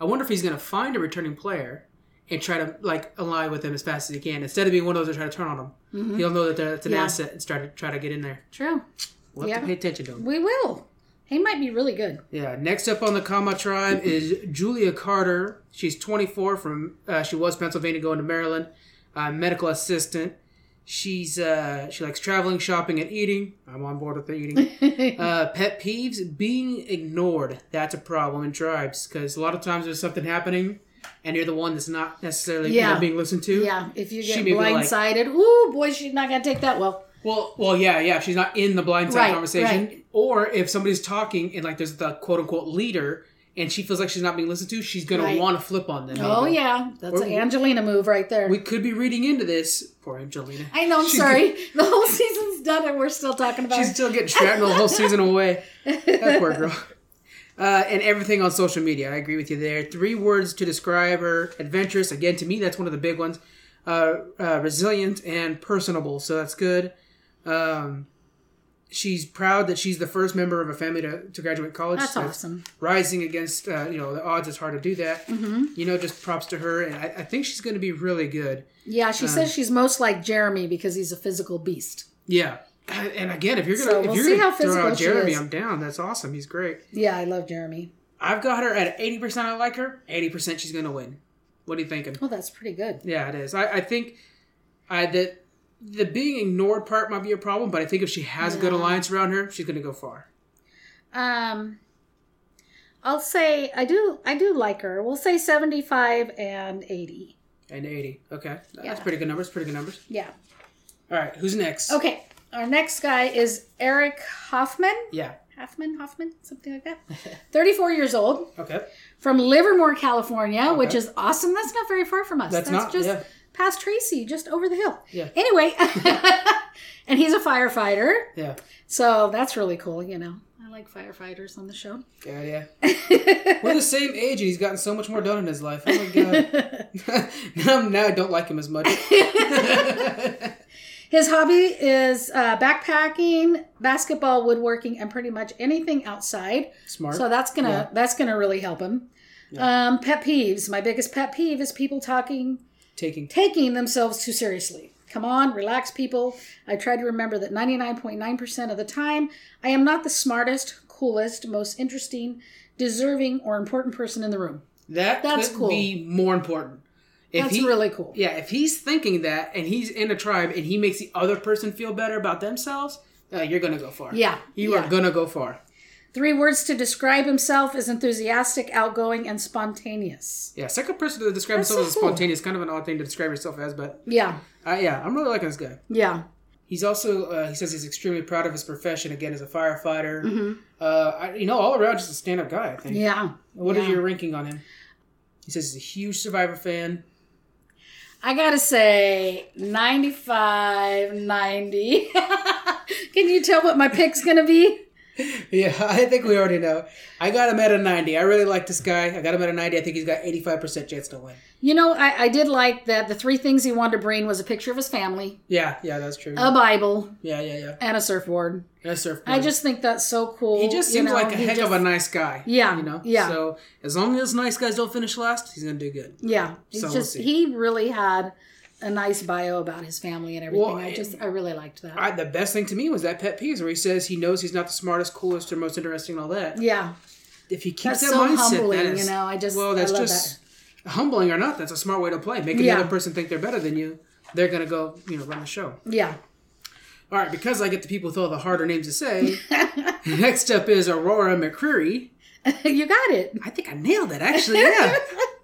I wonder if he's gonna find a returning player and try to like align with them as fast as he can instead of being one of those that try to turn on them. He'll know that that's an Mm-hmm. Yeah. asset and try to try to get in there. True. We'll have Yeah. to pay attention to him. We will. He might be really good. Yeah. Next up on the Kama tribe <clears throat> is Julia Carter. She's 24 from uh, she was Pennsylvania going to Maryland. Uh, medical assistant. She's uh, she likes traveling, shopping, and eating. I'm on board with the eating. <laughs> uh, pet peeves: being ignored. That's a problem in tribes because a lot of times there's something happening, and you're the one that's not necessarily you know, being listened to. Yeah, if you get be like- blindsided, ooh, boy, she's not gonna take that well. Well, well, yeah, yeah. She's not in the blindside Right, conversation, right. or if somebody's talking and like there's the quote unquote leader, and she feels like she's not being listened to, she's gonna Right. want to flip on them. Oh maybe. yeah, that's Or- an Angelina move right there. We could be reading into this. Poor Angelina. I know. I'm She's sorry. <laughs> The whole season's done, and we're still talking about. She's her. still getting shrapnel the whole season away. That poor girl. <laughs> Uh, and everything on social media. I agree with you there. Three words to describe her: adventurous. Again, to me, that's one of the big ones. Uh, uh, resilient and personable. So that's good. Um, she's proud that she's the first member of a family to, to graduate college. That's So awesome. Rising against uh, you know the odds, it's hard to do that. Mm-hmm. You know, just props to her, and I, I think she's going to be really good. Yeah, she Um, says she's most like Jeremy because he's a physical beast. Yeah. <clears throat> And again, if you're gonna So if we'll you're gonna throw out Jeremy. I'm down. That's awesome. He's great. Yeah, I love Jeremy. I've got her at eighty percent. I like her. Eighty percent, she's gonna win. What are you thinking? Well, that's pretty good. Yeah, it is. I, I think I that the being ignored part might be a problem, but I think if she has a good alliance around her, she's gonna go far. Um, I'll say I do. I do like her. We'll say seventy-five and eighty. And eighty. Okay, that's Yeah. pretty good numbers. Pretty good numbers. Yeah. All right, who's next? Okay. Our next guy is Eric Hoffman. Yeah. Hoffman, Hoffman, something like that. <laughs> 34 years old Okay. from Livermore, California, which is awesome. That's not very far from us. That's That's, not- just yeah. past Tracy, just over the hill. Yeah. Anyway, <laughs> <laughs> and he's a firefighter. Yeah. So that's really cool, you know. I like firefighters on the show. Yeah. Yeah. We're the same age, and he's gotten so much more done in his life. Oh my god. now, now I don't like him as much. His hobby is uh, backpacking, basketball, woodworking, and pretty much anything outside. Smart. So that's gonna Yeah. that's gonna really help him. Um, pet peeves. My biggest pet peeve is people talking Taking. taking themselves too seriously. Come on, relax, people. I try to remember that 99.9% of the time, I am not the smartest, coolest, most interesting, deserving, or important person in the room. That That's could cool. be more important. If That's he, really cool. Yeah, if he's thinking that and he's in a tribe and he makes the other person feel better about themselves, uh, you're gonna go far. Yeah, you yeah. are gonna go far. Three words to describe himself is enthusiastic, outgoing, and spontaneous. Yeah, second person to describe That's himself so as cool. spontaneous, kind of an odd thing to describe yourself as, but Yeah, uh, yeah, I'm really liking this guy. yeah. He's also uh, he says he's extremely proud of his profession again as a firefighter. Uh, I, you know, all around just a stand up guy. I think. Mm-hmm. Yeah. What is your ranking on him? He says he's a huge Survivor fan. I gotta say 95, 90. <laughs> Can you tell what my pick's gonna be? <laughs> Yeah, I think we already know. I got him at a 90. I really like this guy. I got him at a 90. I think he's got 85% chance to win. You know, I, I did like that the three things he wanted to bring was a picture of his family, Yeah, yeah, that's true. a Bible, yeah, yeah, yeah. and a surfboard. And a surfboard. I just think that's so cool. he just you seems know, like a he heck just- of a nice guy. Yeah, you know. yeah. So as long as nice guys don't finish last, he's gonna do good. Yeah, he's So we'll just see. he really had a nice bio about his family and everything. Well, I just I really liked that. I, the best thing to me was that pet peeves where he says he knows he's not the smartest, coolest, or most interesting, and all that. yeah, If he keeps that's that so mindset, humbling. that is, you know, I just well, that's just humbling or not. That's a smart way to play. Making Yeah. the other person think they're better than you. They're gonna go, you know, run the show. Yeah, All right, because I get the people with all the harder names to say. <laughs> next up is Aurora McCreary. <laughs> you got it. I think I nailed it, actually. Yeah.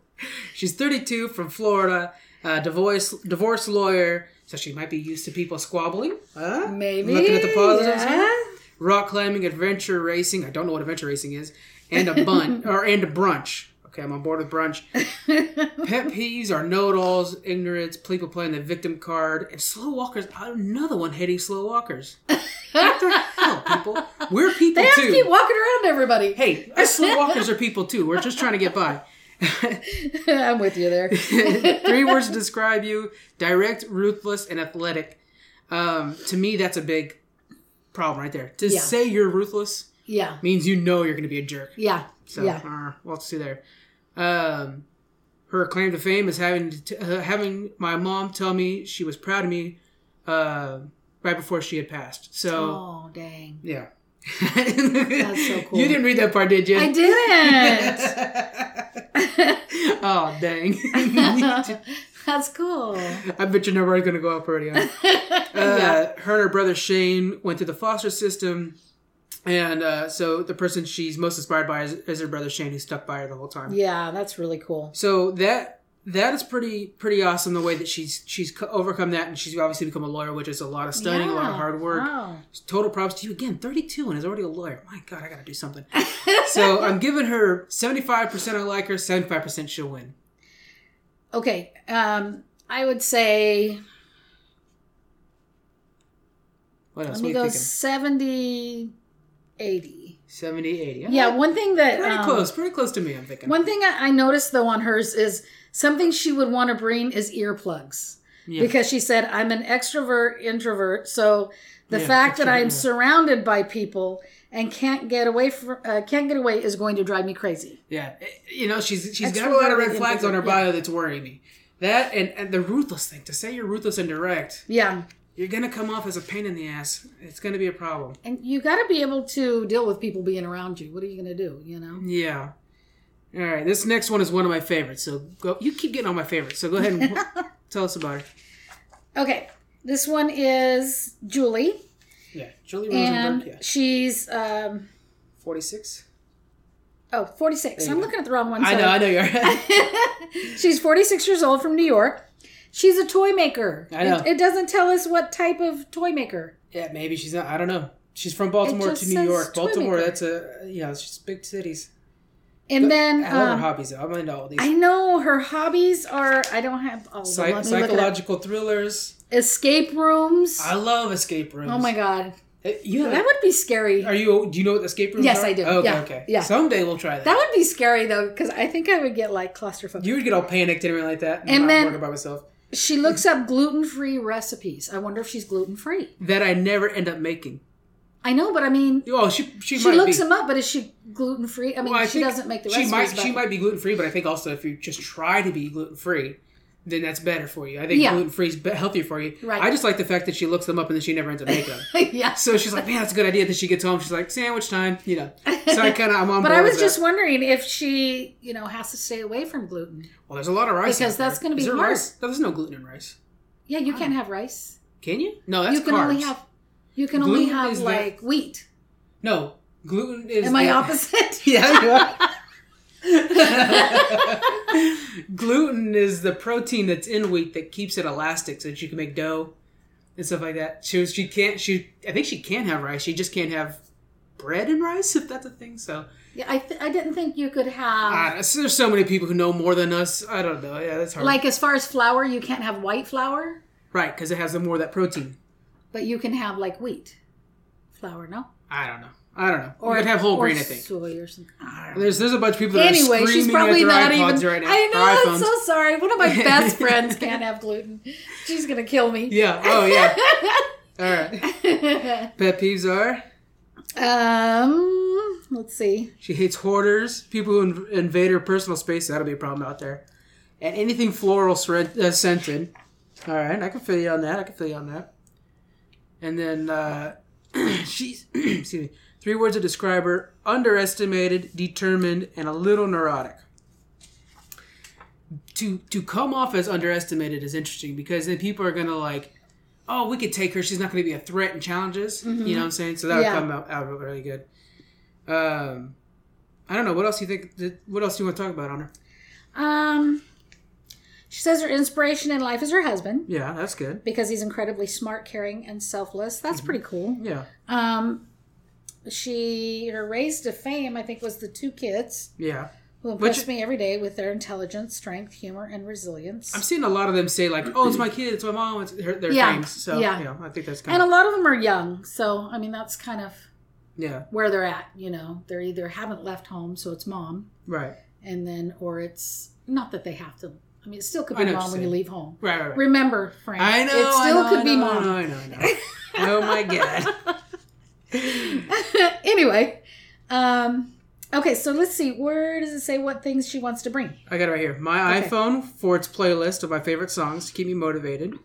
<laughs> She's 32 from Florida, uh, divorce divorce lawyer, so she might be used to people squabbling. Huh? Maybe Looking at the positives yeah. here. rock climbing, adventure racing. I don't know what adventure racing is, and a bun <laughs> or and a brunch. Okay, I'm on board with brunch. <laughs> Pet peeves are know-it-alls, ignorance, people playing the victim card, and slow walkers. Another one hating slow walkers. what the hell, people? We're people They have too. to keep walking around everybody. Hey, us slow <laughs> walkers are people too. We're just trying to get by. <laughs> I'm with you there. <laughs> Three words to describe you: direct, ruthless, and athletic. Um, to me, that's a big problem right there. To Yeah. say you're ruthless Yeah. means you know you're going to be a jerk. Yeah. So, yeah. uh, well, let's see there. Um, her claim to fame is having t- uh, having my mom tell me she was proud of me uh, right before she had passed. So, Oh, dang. yeah. That's so cool. You didn't read that part, did you? I didn't. <laughs> oh, dang. <laughs> That's cool. I bet number is going to go up already. <laughs> Huh? Uh, Yeah. Her and her brother Shane went through the foster system. And uh, so the person she's most inspired by is, is her brother Shane, who stuck by her the whole time. Yeah, that's really cool. So that that is pretty pretty awesome. The way that she's she's overcome that, and she's obviously become a lawyer, which is a lot of studying, a lot of hard work. Wow. Total props to you again. Thirty two and is already a lawyer. My God, I got to do something. <laughs> so I'm giving her seventy five percent. I like her. Seventy five percent she'll win. Okay. Um, I would say What else? let me go thinking? 70, 80. 70, 80. Yeah, one thing that Pretty um, close. Pretty close to me. I'm thinking. One thing I I noticed though on hers is something she would want to bring is earplugs. Yeah. Because she said, I'm an extrovert introvert. So the Yeah, fact that extrovert, I'm yeah. surrounded by people and can't get away from uh, can't get away is going to drive me crazy. Yeah, eh, you know she's she's got a lot of red flags on her bio that's worrying me. That and, and the ruthless thing. To say you're ruthless and direct, Yeah. you're gonna come off as a pain in the ass. It's gonna be a problem. And you got to be able to deal with people being around you. What are you going to do, you know? Yeah. All right. This next one is one of my favorites. So go. You keep getting all my favorites. So go ahead and <laughs> tell us about her. Okay. This one is Julie Yeah, Julie Rosenberg. and Yeah, she's um forty six. oh, 46. I'm go. looking at the wrong one. I know. I know you're. <laughs> She's 46 years old from New York. She's a toy maker. I know. It, it doesn't tell us what type of toy maker. yeah, maybe she's not. I don't know. She's from Baltimore to New York. Baltimore. maker. That's a yeah. It's just big cities. And then I love her um, hobbies. though. I'm into all these. I know her hobbies are. I don't have all of them. Psych- Let me look it up. psychological thrillers. Escape rooms. I love escape rooms. oh my god, Eh, You have that would be scary. Are you? Do you know what escape rooms Yes, are? I do. Okay, Yeah, okay. yeah. Someday we'll try that. That would be scary though, because I think I would get like claustrophobic. you would get all panicked and everything like that. And I'm then- working by myself. she looks up gluten-free recipes. I wonder if she's gluten-free. That I never end up making. I know, but I mean, Oh, she she, she looks be. them up. But is she gluten-free? I mean, Well, I she doesn't make the she might she might be gluten free, but I think also if you just try to be gluten free, then that's better for you. I think Yeah. gluten free is healthier for you. Right. I just like the fact that she looks them up and then she never ends up making them. <laughs> yeah. so she's like, man, that's a good idea. Then she gets home, she's like, sandwich time, you know. So I kind of I'm on <laughs> But I was just that. wondering if she, you know, has to stay away from gluten. well, there's a lot of rice Because that's gonna be Is there hard. rice? No, there's no gluten in rice. Yeah, you can't have rice. Can you? No, that's you can carbs. only have you can only have like wheat. No, gluten is. Am I the- opposite? <laughs> Yeah, you are. <laughs> gluten is the protein that's in wheat that keeps it elastic, so that you can make dough and stuff like that. She was, she can't she I think she can have rice. She just can't have bread and rice if that's a thing. So yeah, I th- I didn't think you could have ah, I. So there's so many people who know more than us. I don't know. Yeah, that's hard. like as far as flour, you can't have white flour, right because it has the more of that protein. But you can have like wheat flour, no? I don't know. I don't know. Or you could have whole grain. I think. soy or something. I don't know. There's there's a bunch of people that Anyway, are she's probably at their not iPods even. right now. I know. I'm so sorry. One of my <laughs> best friends can't have gluten. She's gonna kill me. Yeah. Oh yeah. <laughs> All right. Pet peeves are um. Let's see. she hates hoarders, people who inv- invade her personal space. That'll be a problem out there. And anything floral thread, uh, scented. All right, I can feel you on that. I can feel you on that. And then uh, <clears throat> she's <clears throat> excuse me. Three words to describe her: underestimated, determined, and a little neurotic. To to come off as underestimated is interesting because then people are gonna like, oh, we could take her. She's not gonna be a threat in challenges. You know what I'm saying? So that would Yeah. come out, out really good. Um, I don't know. What else do you think? that- What else do you want to talk about on her? Um. She says her inspiration in life is her husband Yeah, that's good. because he's incredibly smart, caring, and selfless. That's pretty cool. Yeah. Um, she her raised to fame, I think, was the two kids Yeah. who impressed me every day with their intelligence, strength, humor, and resilience. I'm seeing a lot of them say like, "Oh, it's my kid, it's my mom, it's her, their Yeah, things." So yeah. yeah. I think that's kind and a lot of them are young, so I mean that's kind of yeah, where they're at. You know, they're either haven't left home, so it's mom, right, and then or it's not that they have to. I mean, it still could be mom when you leave home. right, right, right. Remember, Frank. I know. It still know, could I be mom. I know, I know, I oh my god. <laughs> anyway, um, okay, so let's see. Where does it say what things she wants to bring? I got it right here. My Okay. iPhone for its playlist of my favorite songs to keep me motivated.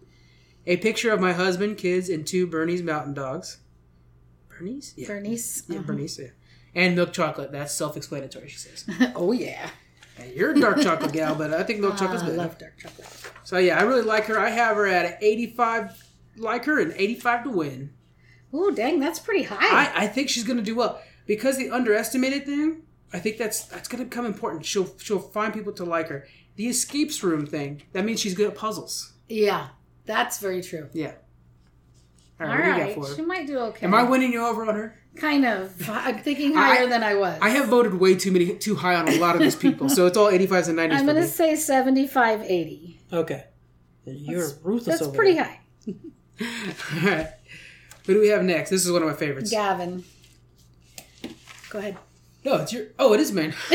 A picture of my husband, kids, and two Bernese mountain dogs. Bernice? Yeah. Bernice. Yeah, Uh-huh. Bernice, yeah. And milk chocolate. That's self explanatory, she says. <laughs> oh yeah, Hey, you're a dark chocolate gal, but I think milk ah, I chocolate's good. love dark chocolate. So yeah, I really like her. I have her at 85 like her and 85 to win. Oh dang, that's pretty high. I, I think she's gonna do well. Because the underestimated thing, I think that's that's gonna become important. She'll she'll find people to like her. The escapes room thing, that means she's good at puzzles. yeah, that's very true. Yeah. All All right, what do you got for she might do okay. Am I winning you over on her? Kind of? I'm thinking I- higher than I was. I have voted way too many too high on a lot of these people, so it's all 85s and 90s I'm gonna say 75, 80. Okay. You're ruthless That's over pretty there. high. <laughs> All right. Who do we have next? This is one of my favorites. Gavin. Go ahead. No, it's your. Oh, it is mine. <laughs>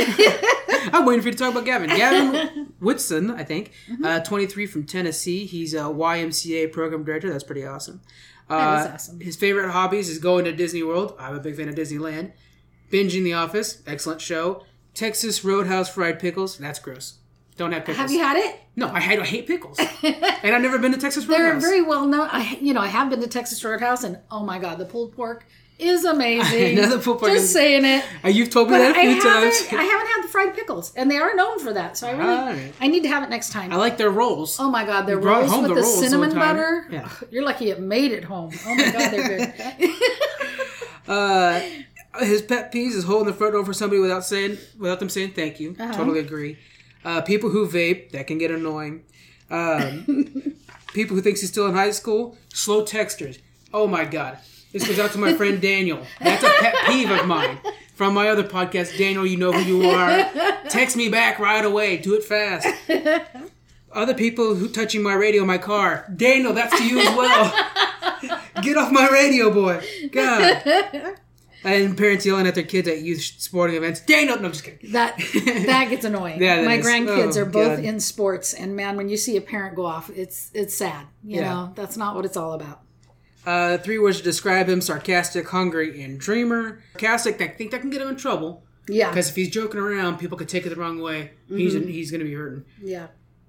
I'm waiting for you to talk about Gavin. Gavin Whitson, I think, Mm-hmm. uh, 23 from Tennessee. He's a YMCA program director. That's pretty awesome. Uh, That is awesome. His favorite hobbies is going to Disney World. I'm a big fan of Disneyland. Binging The Office, excellent show. Texas Roadhouse fried pickles. That's gross. Don't have pickles. Have you had it? no, I, had, I hate pickles, <laughs> and I've never been to Texas Roadhouse. They're very well known. I, you know, I have been to Texas Roadhouse, and oh my god, the pulled pork is amazing. I know the Just saying it. Uh, You've told me But that a few haven't, times. I haven't had the fried pickles, and they are known for that. So I really, Alright. I need to have it next time. I like their rolls. Oh my god, their rolls with the the, rolls cinnamon butter. Yeah. You're lucky it made it home. Oh my god, they're good. <laughs> Uh, his pet peeves is holding the front door for somebody without saying without them saying thank you. Uh-huh. Totally agree. Uh, people who vape that can get annoying. Um, <laughs> people who thinks he's still in high school. Slow texters. Oh my god. This goes out to my friend Daniel. That's a pet peeve of mine. From my other podcast, Daniel, you know who you are. Text me back right away. Do it fast. Other people who touching my radio in my car. Daniel, that's to you as well. Get off my radio, boy. God. And parents yelling at their kids at youth sporting events. Daniel, no, I'm just kidding. that that gets annoying. <laughs> Yeah, that my is. Oh, grandkids Oh, are both God. in sports, and man, when you see a parent go off, it's it's sad. You Yeah. know, that's not what it's all about. Uh, three words to describe him: sarcastic, hungry, and dreamer. Sarcastic, I think that can get him in trouble Yeah, because if he's joking around, people could take it the wrong way. He's Mm-hmm. he's going to be hurting. yeah.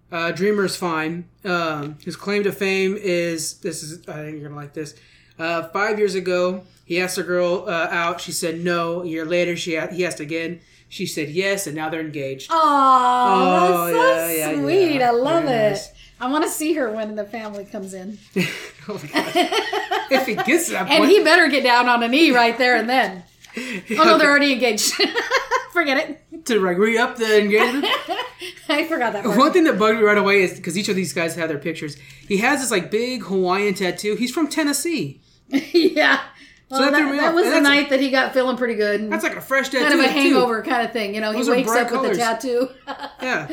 Uh, Dreamer's fine. Um, his claim to fame is this is I think you're gonna like this. Uh, five years ago, he asked a girl uh, out. She said no. A year later, she a- he asked again. She said yes, and now they're engaged. Oh, that's so yeah, yeah, sweet. yeah. I love Very it. nice. I want to see her when the family comes in, <laughs> oh if he gets that and he better get down on a knee right there and then. <laughs> Oh no, they're already engaged. <laughs> Forget it. to like re up the engagement. I forgot that part. One thing that bugged me right away is because each of these guys have their pictures. He has this like big Hawaiian tattoo. He's from Tennessee. yeah. Well, that that, that off. was And the night that he got feeling pretty good. That's like a fresh tattoo. kind of a too. hangover kind of thing. You know, he Those are wakes up with a tattoo. Yeah.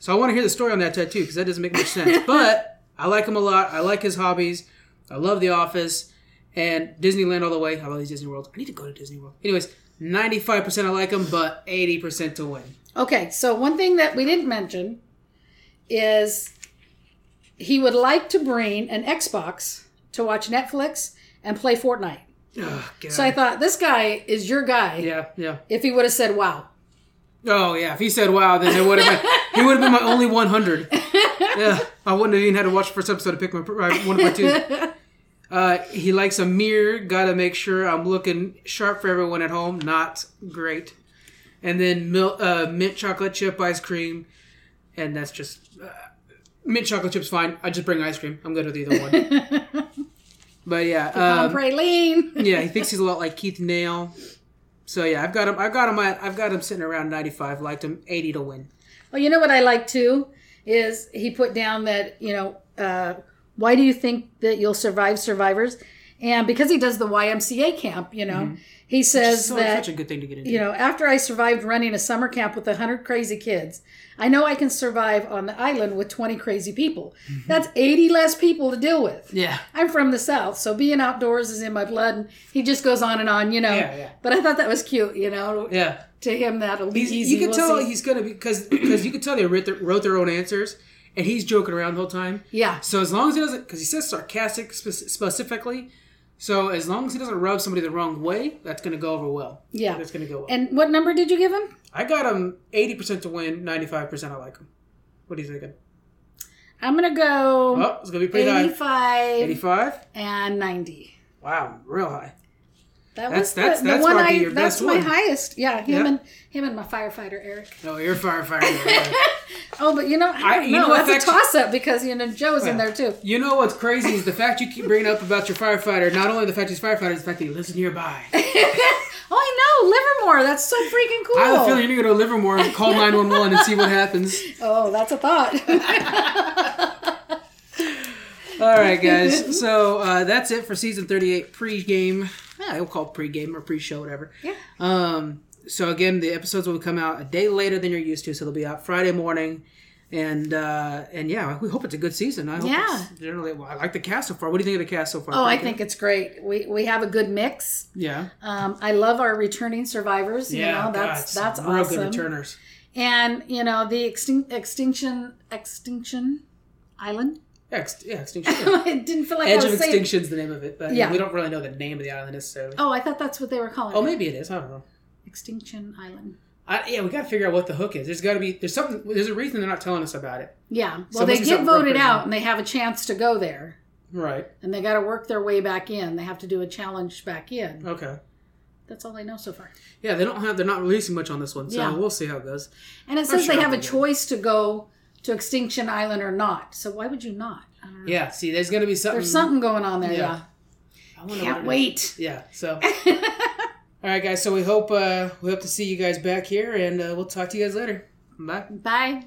So I want to hear the story on that tattoo because that doesn't make much sense. <laughs> But I like him a lot. I like his hobbies. I love The Office and Disneyland all the way. I love these Disney World. I need to go to Disney World. Anyways, 95% I like him, but 80% to win. Okay, so one thing that we didn't mention is he would like to bring an Xbox to watch Netflix and play Fortnite. Oh, God. So I thought this guy is your guy. yeah, yeah. If he would have said wow, Oh, yeah. If he said wow, then it would have been, <laughs> he would have been my only 100. Yeah. I wouldn't have even had to watch the first episode to pick my, my- one of my two. Uh, he likes a mirror. Gotta make sure I'm looking sharp for everyone at home. Not great. And then mil- uh, mint chocolate chip ice cream. And that's just. Uh, mint chocolate chip's fine. I just bring ice cream. I'm good with either one. <laughs> but yeah. Um, praline. yeah, he thinks he's a lot like Keith Nale. So yeah, I've got him. I've got him. I've got him sitting around 95. Liked him 80 to win. Well, you know what I like too is he put down that you know uh, why do you think that you'll survive survivors, And because he does the YMCA camp, you know, he says so, that such a good thing to get into. you know, after I survived running a summer camp with 100 crazy kids, I know I can survive on the island with 20 crazy people. Mm-hmm. That's 80 less people to deal with. yeah. I'm from the South, so being outdoors is in my blood. And he just goes on and on, you know. Yeah, yeah. But I thought that was cute, you know. Yeah. To him, that'll be He's, easy. you can We'll tell see. he's gonna be because because you can tell they wrote their, wrote their own answers, and he's joking around the whole time. Yeah. So as long as he doesn't, because he says sarcastic spe- specifically, so as long as he doesn't rub somebody the wrong way, that's gonna go over well. Yeah. That's gonna go well. And what number did you give him? I got him eighty percent to win, ninety five percent I like him. What are you thinking? I'm going to go Oh, it's gonna be pretty high. 85 Eighty five. and 90. Wow, real high. That That's- was the, that's- the that's one I, your that's my one. highest. Yeah, him and him and my firefighter Eric. No, you're firefighter. <laughs> Oh, but you know, I I- you know. know That's a toss up because you know Joe's in there too. you know what's crazy is the fact you keep bringing up about your firefighter. Not only the fact he's firefighter, the fact that he lives nearby. <laughs> Oh, I know Livermore. That's so freaking cool. I have a feeling you're gonna go to Livermore and call 911 and see what happens. <laughs> Oh, that's a thought. All right, guys. So uh, that's it for season 38 pre-game. Yeah, we'll call pre-game or pre-show, whatever. Yeah. Um. So again, the episodes will come out a day later than you're used to, so they'll be out Friday morning. And uh, and yeah, we hope it's a good season. I hope Yeah. it's generally. Well, I like the cast so far. What do you think of the cast so far? oh, I Pretty think it's great. We we have a good mix. Yeah. Um, I love our returning survivors. You Yeah. know, that's God, that's real awesome. good returners. And you know the extin- extinction extinction island. Yeah, ex- yeah Extinction. <laughs> it didn't feel like Edge of saying. Extinction's the name of it, but Yeah. we don't really know the name of the island necessarily. Oh, I thought that's what they were calling it. Oh, it. maybe it is. I don't know. Extinction Island. I, yeah, we got to figure out what the hook is. There's got to be. There's something. There's a reason they're not telling us about it. Yeah. Well, So they get voted out and they have a chance to go there. Right. And they got to work their way back in. They have to do a challenge back in. Okay. That's all I know so far. Yeah, they don't have. They're not releasing much on this one, so Yeah. we'll see how it goes. And it says sure they have a choice to go to Extinction Island or not. So why would you not? I don't know. Yeah. See, there's gonna be something. There's something going on there. Yeah. Yeah. I Can't what it is. wait. Yeah. So. <laughs> All right, guys. So we hope uh, we hope to see you guys back here, and uh, we'll talk to you guys later. Bye. Bye.